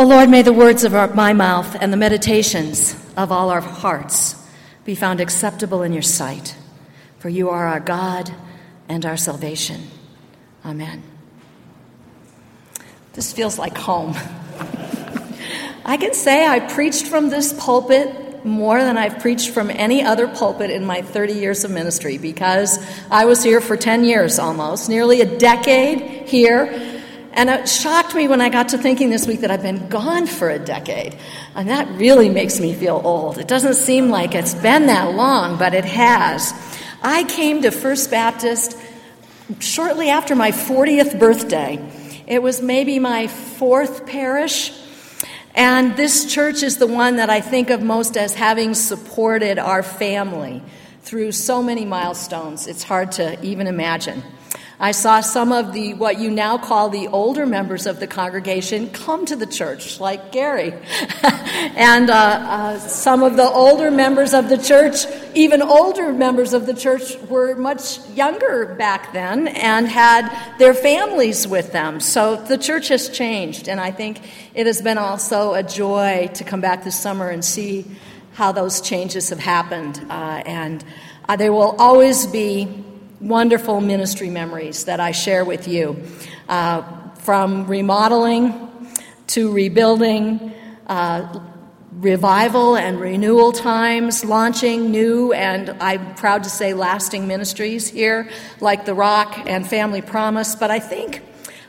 O Lord, may the words of our, my mouth and the meditations of all our hearts be found acceptable in your sight, for you are our God and our salvation. Amen. This feels like home. I can say I preached from this pulpit more than I've preached from any other pulpit in my 30 years of ministry because I was here for 10 years almost, nearly a decade here and it shocked me when I got to thinking this week that I've been gone for a decade. And that really makes me feel old. It doesn't seem like it's been that long, but it has. I came to First Baptist shortly after my 40th birthday. It was maybe my fourth parish. And this church is the one that I think of most as having supported our family through so many milestones. It's hard to even imagine. I saw some of the, what you now call the older members of the congregation, come to the church, like Gary. and uh, uh, some of the older members of the church, even older members of the church, were much younger back then and had their families with them. So the church has changed, and I think it has been also a joy to come back this summer and see how those changes have happened. Uh, and uh, there will always be wonderful ministry memories that I share with you uh, from remodeling to rebuilding, uh, revival and renewal times, launching new and I'm proud to say lasting ministries here, like The Rock and Family Promise. But I think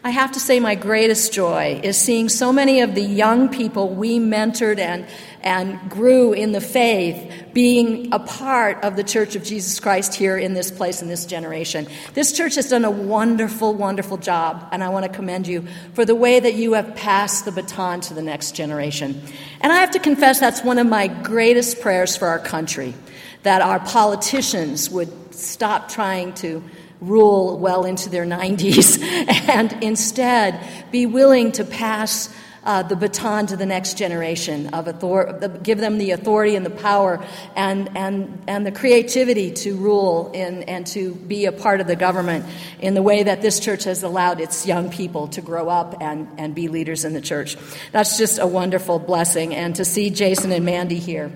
I have to say my greatest joy is seeing so many of the young people we mentored and, and grew in the faith being a part of the Church of Jesus Christ here in this place in this generation. This church has done a wonderful, wonderful job, and I want to commend you for the way that you have passed the baton to the next generation. And I have to confess that's one of my greatest prayers for our country that our politicians would stop trying to rule well into their 90s and instead be willing to pass uh, the baton to the next generation of author- give them the authority and the power and, and, and the creativity to rule in, and to be a part of the government in the way that this church has allowed its young people to grow up and, and be leaders in the church. That's just a wonderful blessing. And to see Jason and Mandy here.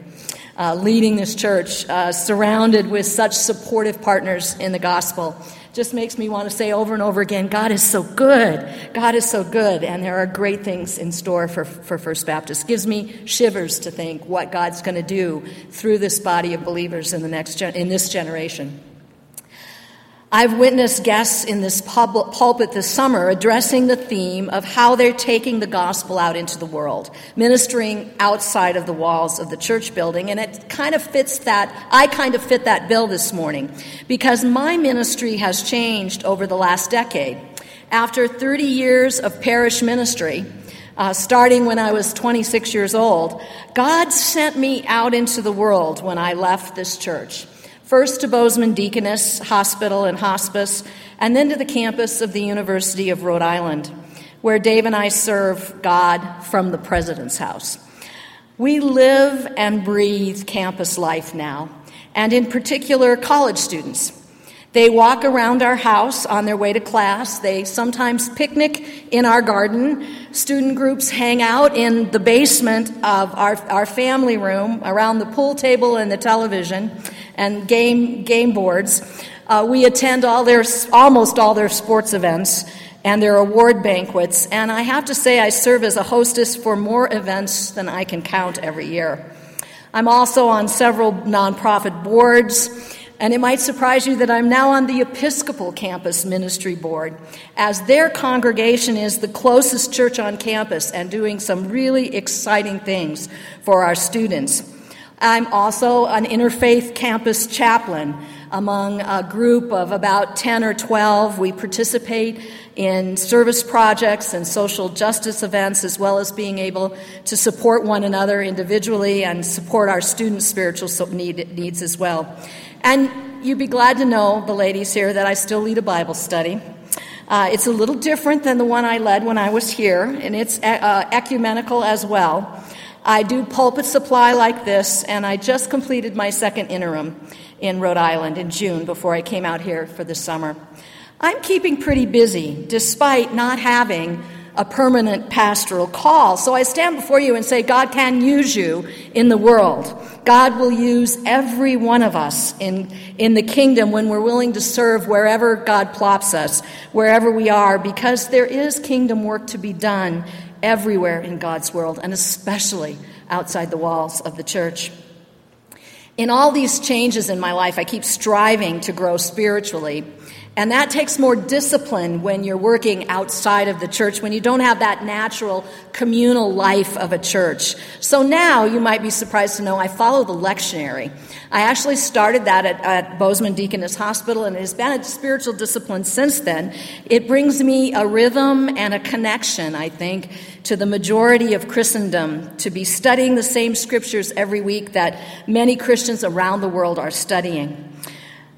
Uh, leading this church, uh, surrounded with such supportive partners in the gospel just makes me want to say over and over again God is so good. God is so good. And there are great things in store for, for First Baptist. Gives me shivers to think what God's going to do through this body of believers in, the next gen- in this generation. I've witnessed guests in this pub- pulpit this summer addressing the theme of how they're taking the gospel out into the world, ministering outside of the walls of the church building. And it kind of fits that, I kind of fit that bill this morning because my ministry has changed over the last decade. After 30 years of parish ministry, uh, starting when I was 26 years old, God sent me out into the world when I left this church. First to Bozeman Deaconess Hospital and Hospice, and then to the campus of the University of Rhode Island, where Dave and I serve God from the President's house. We live and breathe campus life now, and in particular, college students. They walk around our house on their way to class. They sometimes picnic in our garden. Student groups hang out in the basement of our, our family room around the pool table and the television and game, game boards. Uh, we attend all their, almost all their sports events and their award banquets, and I have to say I serve as a hostess for more events than I can count every year. I'm also on several nonprofit boards, and it might surprise you that I'm now on the Episcopal Campus Ministry Board, as their congregation is the closest church on campus and doing some really exciting things for our students. I'm also an interfaith campus chaplain among a group of about 10 or 12. We participate in service projects and social justice events, as well as being able to support one another individually and support our students' spiritual needs as well. And you'd be glad to know, the ladies here, that I still lead a Bible study. Uh, it's a little different than the one I led when I was here, and it's uh, ecumenical as well. I do pulpit supply like this, and I just completed my second interim in Rhode Island in June before I came out here for the summer. I'm keeping pretty busy despite not having a permanent pastoral call. So I stand before you and say, God can use you in the world. God will use every one of us in, in the kingdom when we're willing to serve wherever God plops us, wherever we are, because there is kingdom work to be done everywhere in God's world, and especially outside the walls of the church. In all these changes in my life, I keep striving to grow spiritually. And that takes more discipline when you're working outside of the church, when you don't have that natural communal life of a church. So now you might be surprised to know I follow the lectionary. I actually started that at, at Bozeman Deaconess Hospital, and it has been a spiritual discipline since then. It brings me a rhythm and a connection, I think, to the majority of Christendom to be studying the same scriptures every week that many Christians around the world are studying.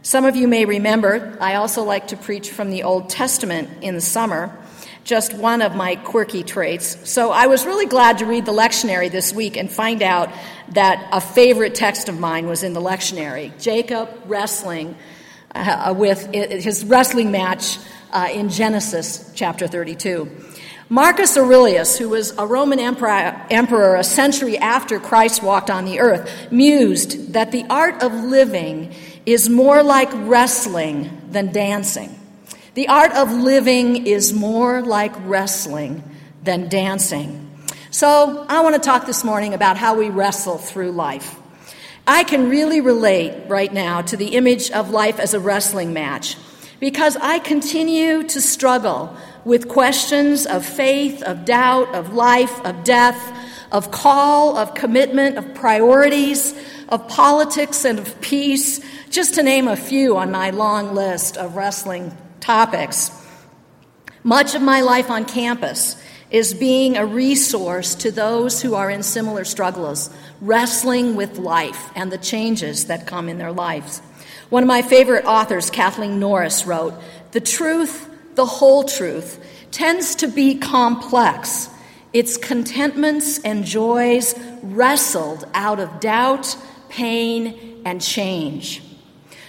Some of you may remember, I also like to preach from the Old Testament in the summer, just one of my quirky traits. So I was really glad to read the lectionary this week and find out that a favorite text of mine was in the lectionary Jacob wrestling uh, with his wrestling match uh, in Genesis chapter 32. Marcus Aurelius, who was a Roman emperor, emperor a century after Christ walked on the earth, mused that the art of living is more like wrestling than dancing. The art of living is more like wrestling than dancing. So, I want to talk this morning about how we wrestle through life. I can really relate right now to the image of life as a wrestling match because I continue to struggle with questions of faith, of doubt, of life, of death, of call, of commitment, of priorities, of politics, and of peace, just to name a few on my long list of wrestling topics. Much of my life on campus is being a resource to those who are in similar struggles, wrestling with life and the changes that come in their lives. One of my favorite authors, Kathleen Norris, wrote The truth, the whole truth, tends to be complex. Its contentments and joys wrestled out of doubt, pain, and change.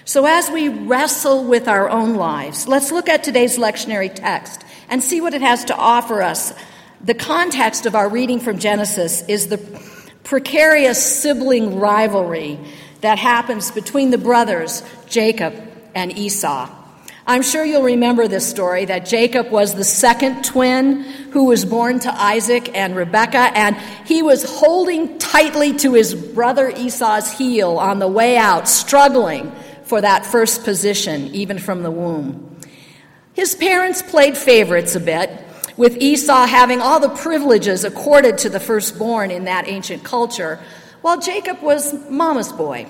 So, as we wrestle with our own lives, let's look at today's lectionary text and see what it has to offer us. The context of our reading from Genesis is the precarious sibling rivalry that happens between the brothers Jacob and Esau. I'm sure you'll remember this story that Jacob was the second twin who was born to Isaac and Rebekah, and he was holding tightly to his brother Esau's heel on the way out, struggling for that first position, even from the womb. His parents played favorites a bit, with Esau having all the privileges accorded to the firstborn in that ancient culture, while Jacob was mama's boy.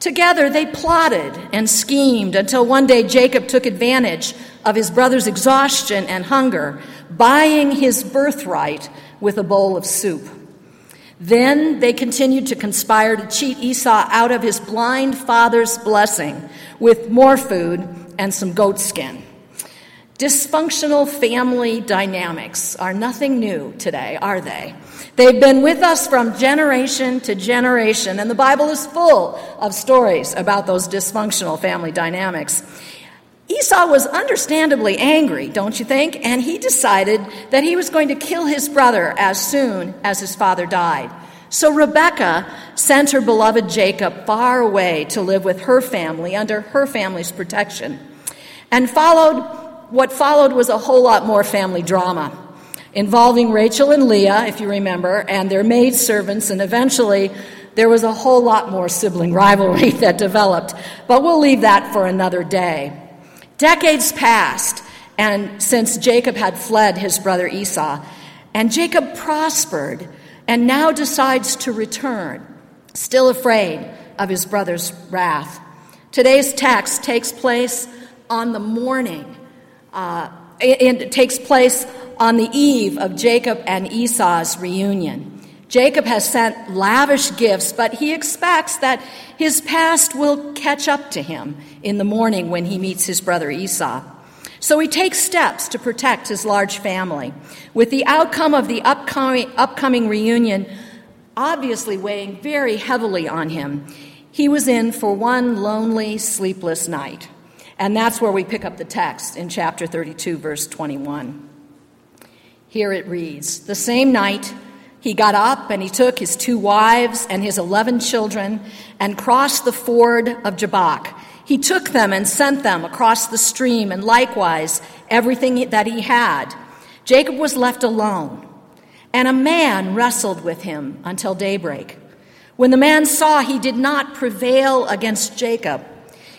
Together, they plotted and schemed until one day Jacob took advantage of his brother's exhaustion and hunger, buying his birthright with a bowl of soup. Then they continued to conspire to cheat Esau out of his blind father's blessing with more food and some goat skin. Dysfunctional family dynamics are nothing new today, are they? They've been with us from generation to generation, and the Bible is full of stories about those dysfunctional family dynamics. Esau was understandably angry, don't you think? And he decided that he was going to kill his brother as soon as his father died. So Rebekah sent her beloved Jacob far away to live with her family under her family's protection. And followed what followed was a whole lot more family drama involving Rachel and Leah, if you remember, and their maid servants, and eventually there was a whole lot more sibling rivalry that developed. But we'll leave that for another day. Decades passed, and since Jacob had fled his brother Esau, and Jacob prospered and now decides to return, still afraid of his brother's wrath. Today's text takes place on the morning, uh, it takes place on the eve of Jacob and Esau's reunion. Jacob has sent lavish gifts, but he expects that his past will catch up to him in the morning when he meets his brother Esau. So he takes steps to protect his large family, with the outcome of the upcoming, upcoming reunion obviously weighing very heavily on him. He was in for one lonely, sleepless night. And that's where we pick up the text in chapter 32, verse 21. Here it reads The same night, he got up and he took his two wives and his eleven children and crossed the ford of Jabbok. He took them and sent them across the stream, and likewise everything that he had. Jacob was left alone, and a man wrestled with him until daybreak. When the man saw he did not prevail against Jacob,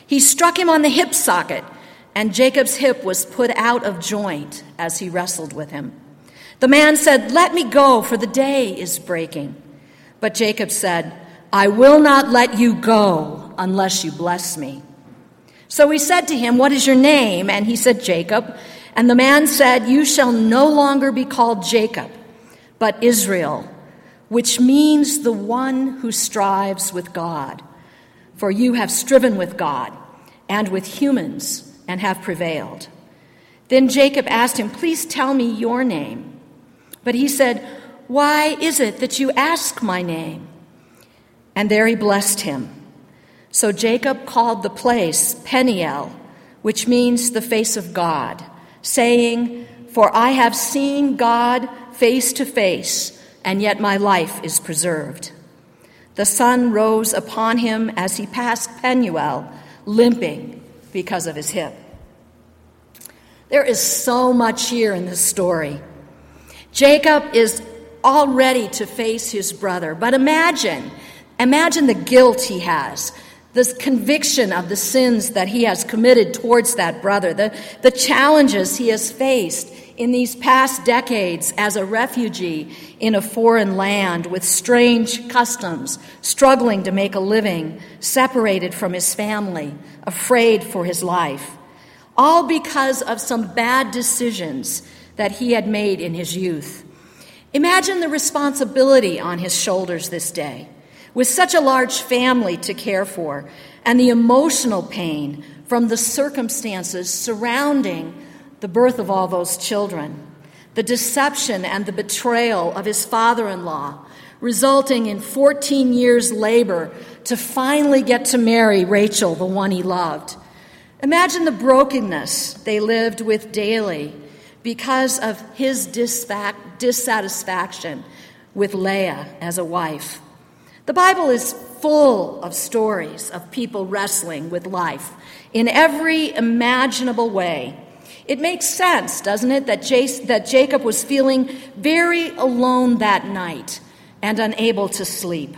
he struck him on the hip socket, and Jacob's hip was put out of joint as he wrestled with him. The man said, Let me go, for the day is breaking. But Jacob said, I will not let you go unless you bless me. So he said to him, What is your name? And he said, Jacob. And the man said, You shall no longer be called Jacob, but Israel, which means the one who strives with God. For you have striven with God and with humans and have prevailed. Then Jacob asked him, Please tell me your name. But he said, Why is it that you ask my name? And there he blessed him. So Jacob called the place Peniel, which means the face of God, saying, For I have seen God face to face, and yet my life is preserved. The sun rose upon him as he passed Penuel, limping because of his hip. There is so much here in this story. Jacob is all ready to face his brother. But imagine, imagine the guilt he has, the conviction of the sins that he has committed towards that brother, the, the challenges he has faced in these past decades as a refugee in a foreign land with strange customs, struggling to make a living, separated from his family, afraid for his life. All because of some bad decisions that he had made in his youth. Imagine the responsibility on his shoulders this day, with such a large family to care for, and the emotional pain from the circumstances surrounding the birth of all those children, the deception and the betrayal of his father in law, resulting in 14 years' labor to finally get to marry Rachel, the one he loved. Imagine the brokenness they lived with daily because of his dissatisfaction with Leah as a wife. The Bible is full of stories of people wrestling with life in every imaginable way. It makes sense, doesn't it, that, Jace, that Jacob was feeling very alone that night and unable to sleep.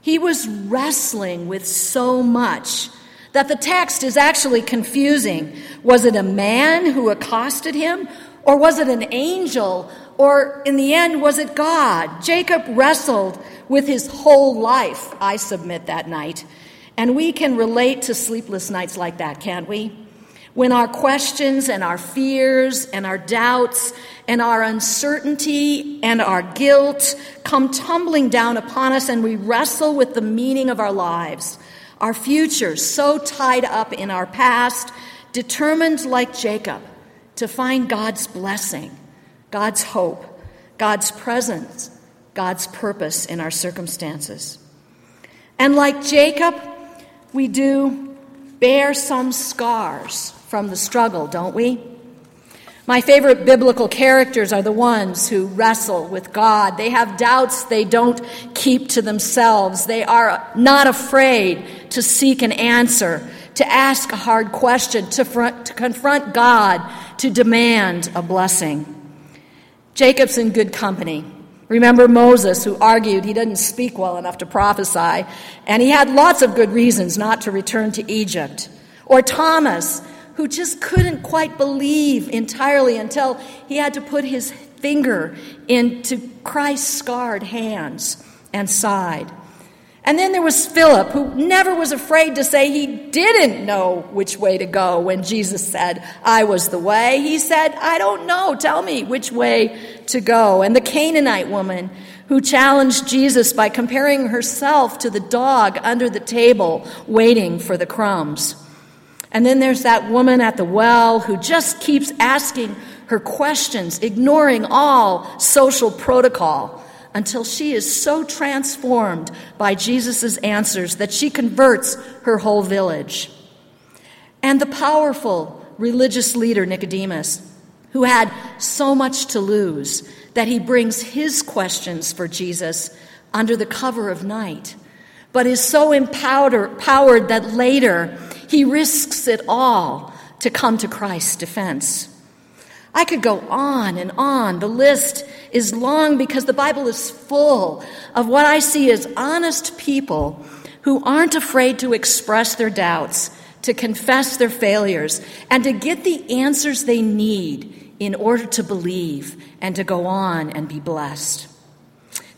He was wrestling with so much that the text is actually confusing. Was it a man who accosted him? Or was it an angel? Or in the end, was it God? Jacob wrestled with his whole life, I submit, that night. And we can relate to sleepless nights like that, can't we? When our questions and our fears and our doubts and our uncertainty and our guilt come tumbling down upon us and we wrestle with the meaning of our lives our future so tied up in our past, determined like Jacob to find God's blessing, God's hope, God's presence, God's purpose in our circumstances. And like Jacob, we do bear some scars from the struggle, don't we? My favorite biblical characters are the ones who wrestle with God. They have doubts they don't keep to themselves. They are not afraid to seek an answer, to ask a hard question, to, to confront God, to demand a blessing. Jacob's in good company. Remember Moses, who argued he didn't speak well enough to prophesy, and he had lots of good reasons not to return to Egypt. Or Thomas, who just couldn't quite believe entirely until he had to put his finger into Christ's scarred hands and side. And then there was Philip, who never was afraid to say he didn't know which way to go when Jesus said, I was the way. He said, I don't know. Tell me which way to go. And the Canaanite woman who challenged Jesus by comparing herself to the dog under the table waiting for the crumbs. And then there's that woman at the well who just keeps asking her questions, ignoring all social protocol until she is so transformed by Jesus' answers that she converts her whole village. And the powerful religious leader Nicodemus, who had so much to lose that he brings his questions for Jesus under the cover of night, but is so empowered that later he risks it all to come to Christ's defense. I could go on and on. The list is long because the Bible is full of what I see as honest people who aren't afraid to express their doubts, to confess their failures, and to get the answers they need in order to believe and to go on and be blessed.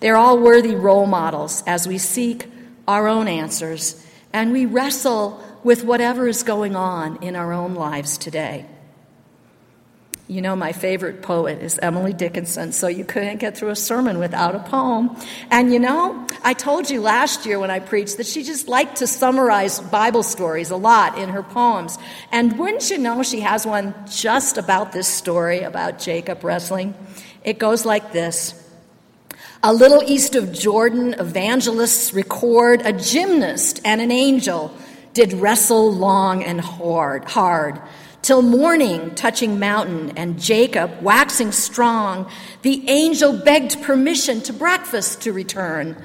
They're all worthy role models as we seek our own answers and we wrestle with whatever is going on in our own lives today. You know, my favorite poet is Emily Dickinson, so you couldn't get through a sermon without a poem. And you know, I told you last year when I preached that she just liked to summarize Bible stories a lot in her poems. And wouldn't you know, she has one just about this story about Jacob wrestling? It goes like this. A little east of Jordan, evangelists record a gymnast and an angel did wrestle long and hard, hard till morning touching mountain and Jacob waxing strong, the angel begged permission to breakfast to return.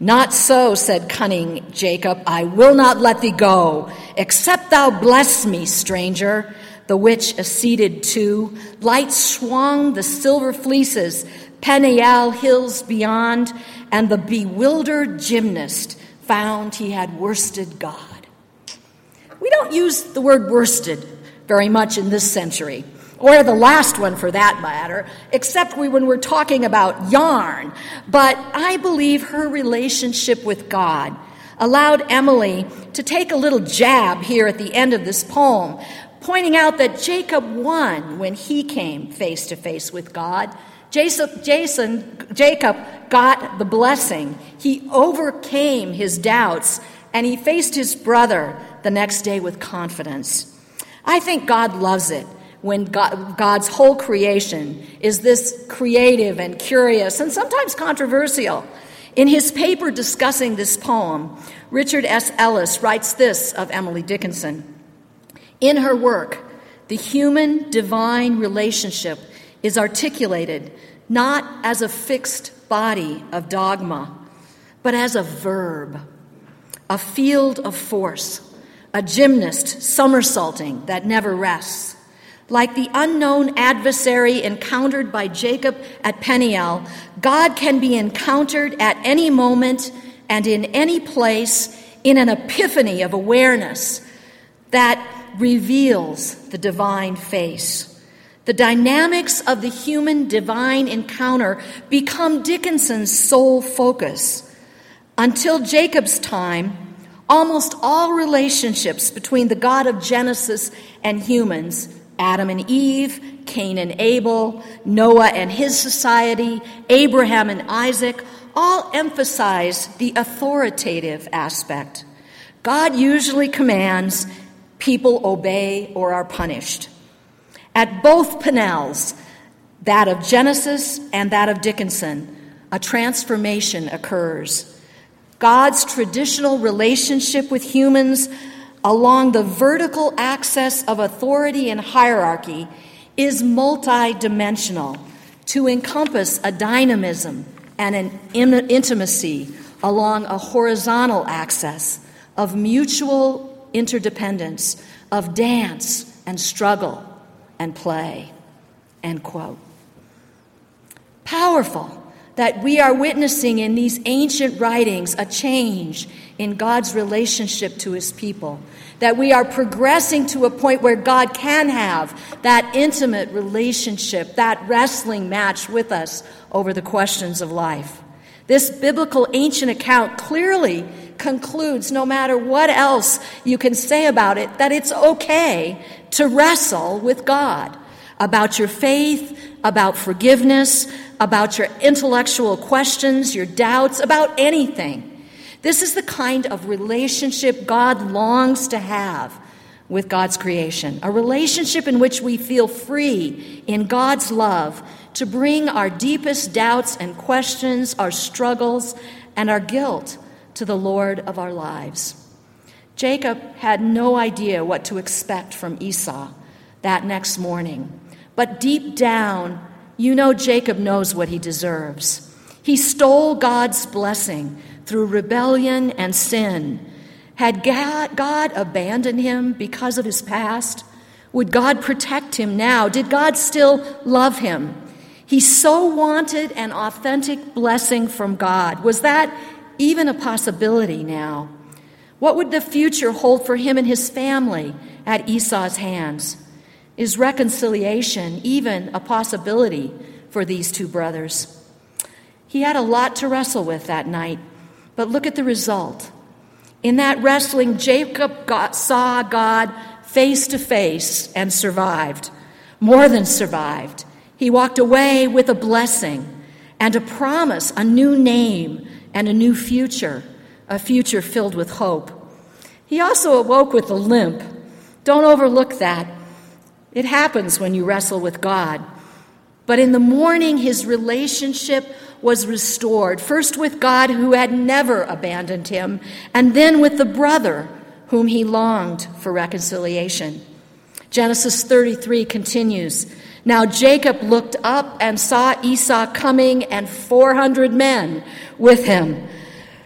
Not so, said cunning Jacob, I will not let thee go, except thou bless me, stranger. The which acceded to, light swung the silver fleeces, Peniel hills beyond, and the bewildered gymnast found he had worsted God. We don't use the word worsted very much in this century, or the last one for that matter, except when we're talking about yarn. But I believe her relationship with God allowed Emily to take a little jab here at the end of this poem, pointing out that Jacob won when he came face to face with God. Jason, Jason, Jacob got the blessing. He overcame his doubts and he faced his brother the next day with confidence. I think God loves it when God, God's whole creation is this creative and curious and sometimes controversial. In his paper discussing this poem, Richard S. Ellis writes this of Emily Dickinson. In her work, the human divine relationship is articulated not as a fixed body of dogma, but as a verb, a field of force a gymnast somersaulting that never rests. Like the unknown adversary encountered by Jacob at Peniel, God can be encountered at any moment and in any place in an epiphany of awareness that reveals the divine face. The dynamics of the human divine encounter become Dickinson's sole focus. Until Jacob's time, Almost all relationships between the God of Genesis and humans, Adam and Eve, Cain and Abel, Noah and his society, Abraham and Isaac, all emphasize the authoritative aspect. God usually commands, people obey or are punished. At both Peniels, that of Genesis and that of Dickinson, a transformation occurs. God's traditional relationship with humans along the vertical axis of authority and hierarchy is multidimensional to encompass a dynamism and an intimacy along a horizontal axis of mutual interdependence, of dance and struggle and play. End quote. Powerful that we are witnessing in these ancient writings a change in God's relationship to his people. That we are progressing to a point where God can have that intimate relationship, that wrestling match with us over the questions of life. This biblical ancient account clearly concludes, no matter what else you can say about it, that it's okay to wrestle with God about your faith, about forgiveness, about your intellectual questions, your doubts, about anything. This is the kind of relationship God longs to have with God's creation, a relationship in which we feel free in God's love to bring our deepest doubts and questions, our struggles, and our guilt to the Lord of our lives. Jacob had no idea what to expect from Esau that next morning. But deep down, you know Jacob knows what he deserves. He stole God's blessing through rebellion and sin. Had God abandoned him because of his past? Would God protect him now? Did God still love him? He so wanted an authentic blessing from God. Was that even a possibility now? What would the future hold for him and his family at Esau's hands? Is reconciliation even a possibility for these two brothers? He had a lot to wrestle with that night, but look at the result. In that wrestling, Jacob got, saw God face to face and survived. More than survived. He walked away with a blessing and a promise, a new name, and a new future, a future filled with hope. He also awoke with a limp. Don't overlook that. It happens when you wrestle with God. But in the morning, his relationship was restored, first with God who had never abandoned him, and then with the brother whom he longed for reconciliation. Genesis 33 continues Now Jacob looked up and saw Esau coming and 400 men with him.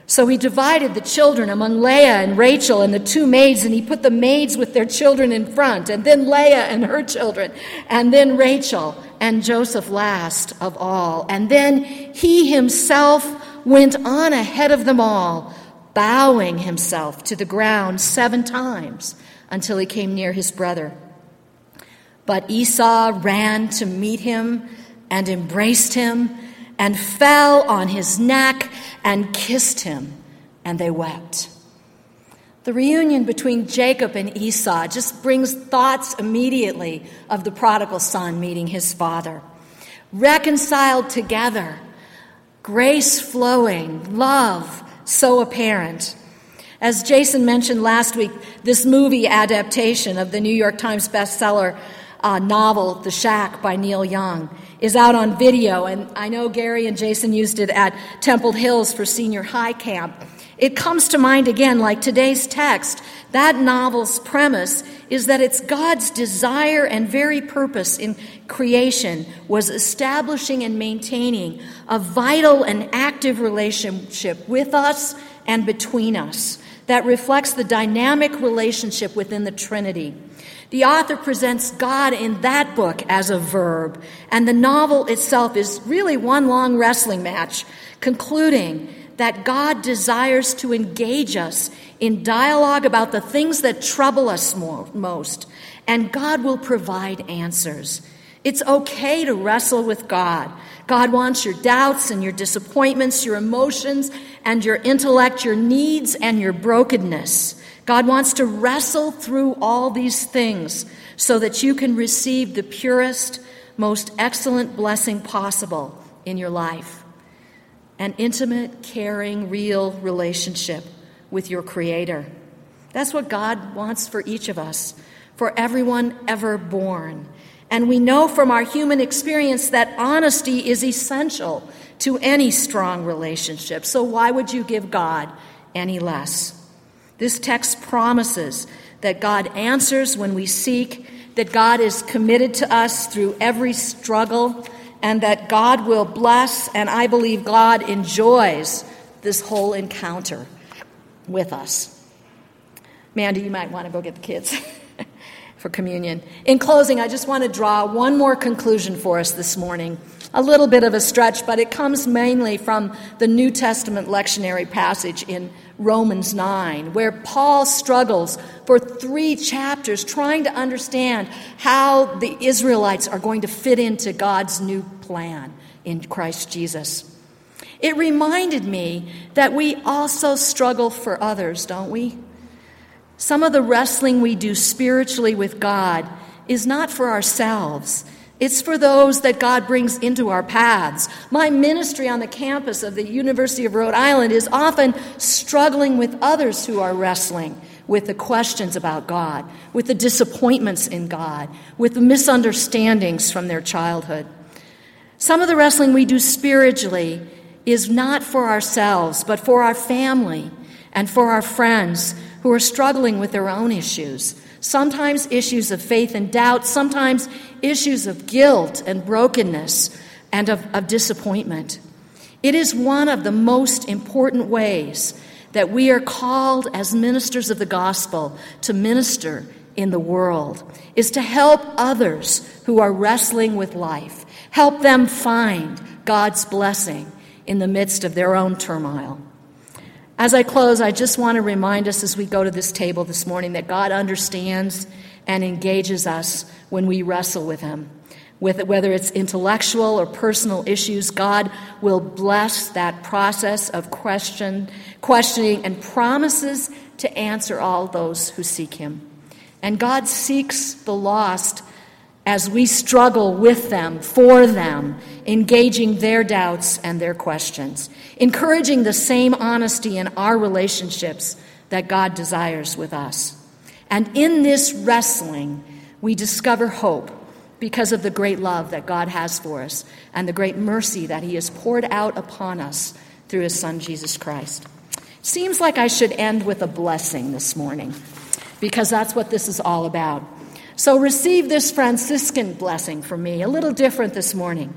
So he divided the children among Leah and Rachel and the two maids, and he put the maids with their children in front, and then Leah and her children, and then Rachel and Joseph last of all. And then he himself went on ahead of them all, bowing himself to the ground seven times until he came near his brother. But Esau ran to meet him and embraced him and fell on his neck and kissed him, and they wept. The reunion between Jacob and Esau just brings thoughts immediately of the prodigal son meeting his father. Reconciled together, grace flowing, love so apparent. As Jason mentioned last week, this movie adaptation of the New York Times bestseller uh, novel, The Shack by Neil Young, is out on video, and I know Gary and Jason used it at Temple Hills for senior high camp. It comes to mind again, like today's text. That novel's premise is that it's God's desire and very purpose in creation was establishing and maintaining a vital and active relationship with us and between us that reflects the dynamic relationship within the Trinity. The author presents God in that book as a verb, and the novel itself is really one long wrestling match, concluding that God desires to engage us in dialogue about the things that trouble us most, and God will provide answers. It's okay to wrestle with God. God wants your doubts and your disappointments, your emotions and your intellect, your needs and your brokenness. God wants to wrestle through all these things so that you can receive the purest, most excellent blessing possible in your life an intimate, caring, real relationship with your Creator. That's what God wants for each of us, for everyone ever born. And we know from our human experience that honesty is essential to any strong relationship. So why would you give God any less? This text promises that God answers when we seek, that God is committed to us through every struggle and that God will bless, and I believe God enjoys this whole encounter with us. Mandy, you might want to go get the kids for communion. In closing, I just want to draw one more conclusion for us this morning. A little bit of a stretch, but it comes mainly from the New Testament lectionary passage in Romans 9, where Paul struggles for three chapters trying to understand how the Israelites are going to fit into God's new plan in Christ Jesus. It reminded me that we also struggle for others, don't we? Some of the wrestling we do spiritually with God is not for ourselves. It's for those that God brings into our paths. My ministry on the campus of the University of Rhode Island is often struggling with others who are wrestling with the questions about God, with the disappointments in God, with the misunderstandings from their childhood. Some of the wrestling we do spiritually is not for ourselves, but for our family and for our friends who are struggling with their own issues sometimes issues of faith and doubt, sometimes issues of guilt and brokenness and of, of disappointment. It is one of the most important ways that we are called as ministers of the gospel to minister in the world is to help others who are wrestling with life, help them find God's blessing in the midst of their own turmoil. As I close, I just want to remind us as we go to this table this morning that God understands and engages us when we wrestle with Him. With whether it's intellectual or personal issues, God will bless that process of question, questioning and promises to answer all those who seek Him. And God seeks the lost as we struggle with them, for them, engaging their doubts and their questions, encouraging the same honesty in our relationships that God desires with us. And in this wrestling, we discover hope because of the great love that God has for us and the great mercy that He has poured out upon us through His Son, Jesus Christ. Seems like I should end with a blessing this morning because that's what this is all about. So receive this Franciscan blessing from me, a little different this morning.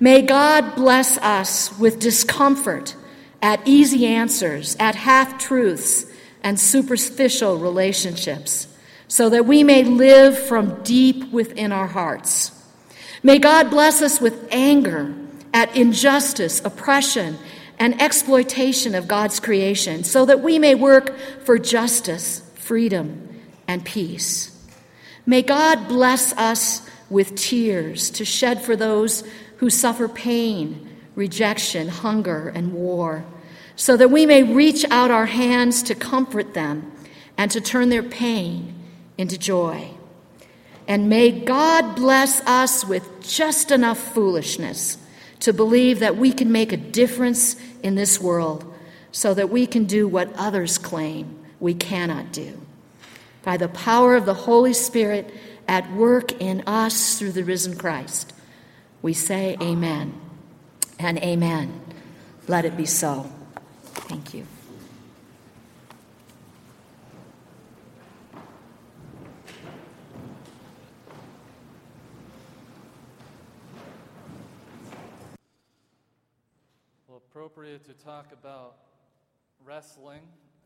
May God bless us with discomfort at easy answers, at half truths, and superficial relationships, so that we may live from deep within our hearts. May God bless us with anger at injustice, oppression, and exploitation of God's creation, so that we may work for justice freedom, and peace. May God bless us with tears to shed for those who suffer pain, rejection, hunger, and war, so that we may reach out our hands to comfort them and to turn their pain into joy. And may God bless us with just enough foolishness to believe that we can make a difference in this world so that we can do what others claim we cannot do. By the power of the Holy Spirit at work in us through the risen Christ, we say amen and amen. Let it be so. Thank you. Well, appropriate to talk about wrestling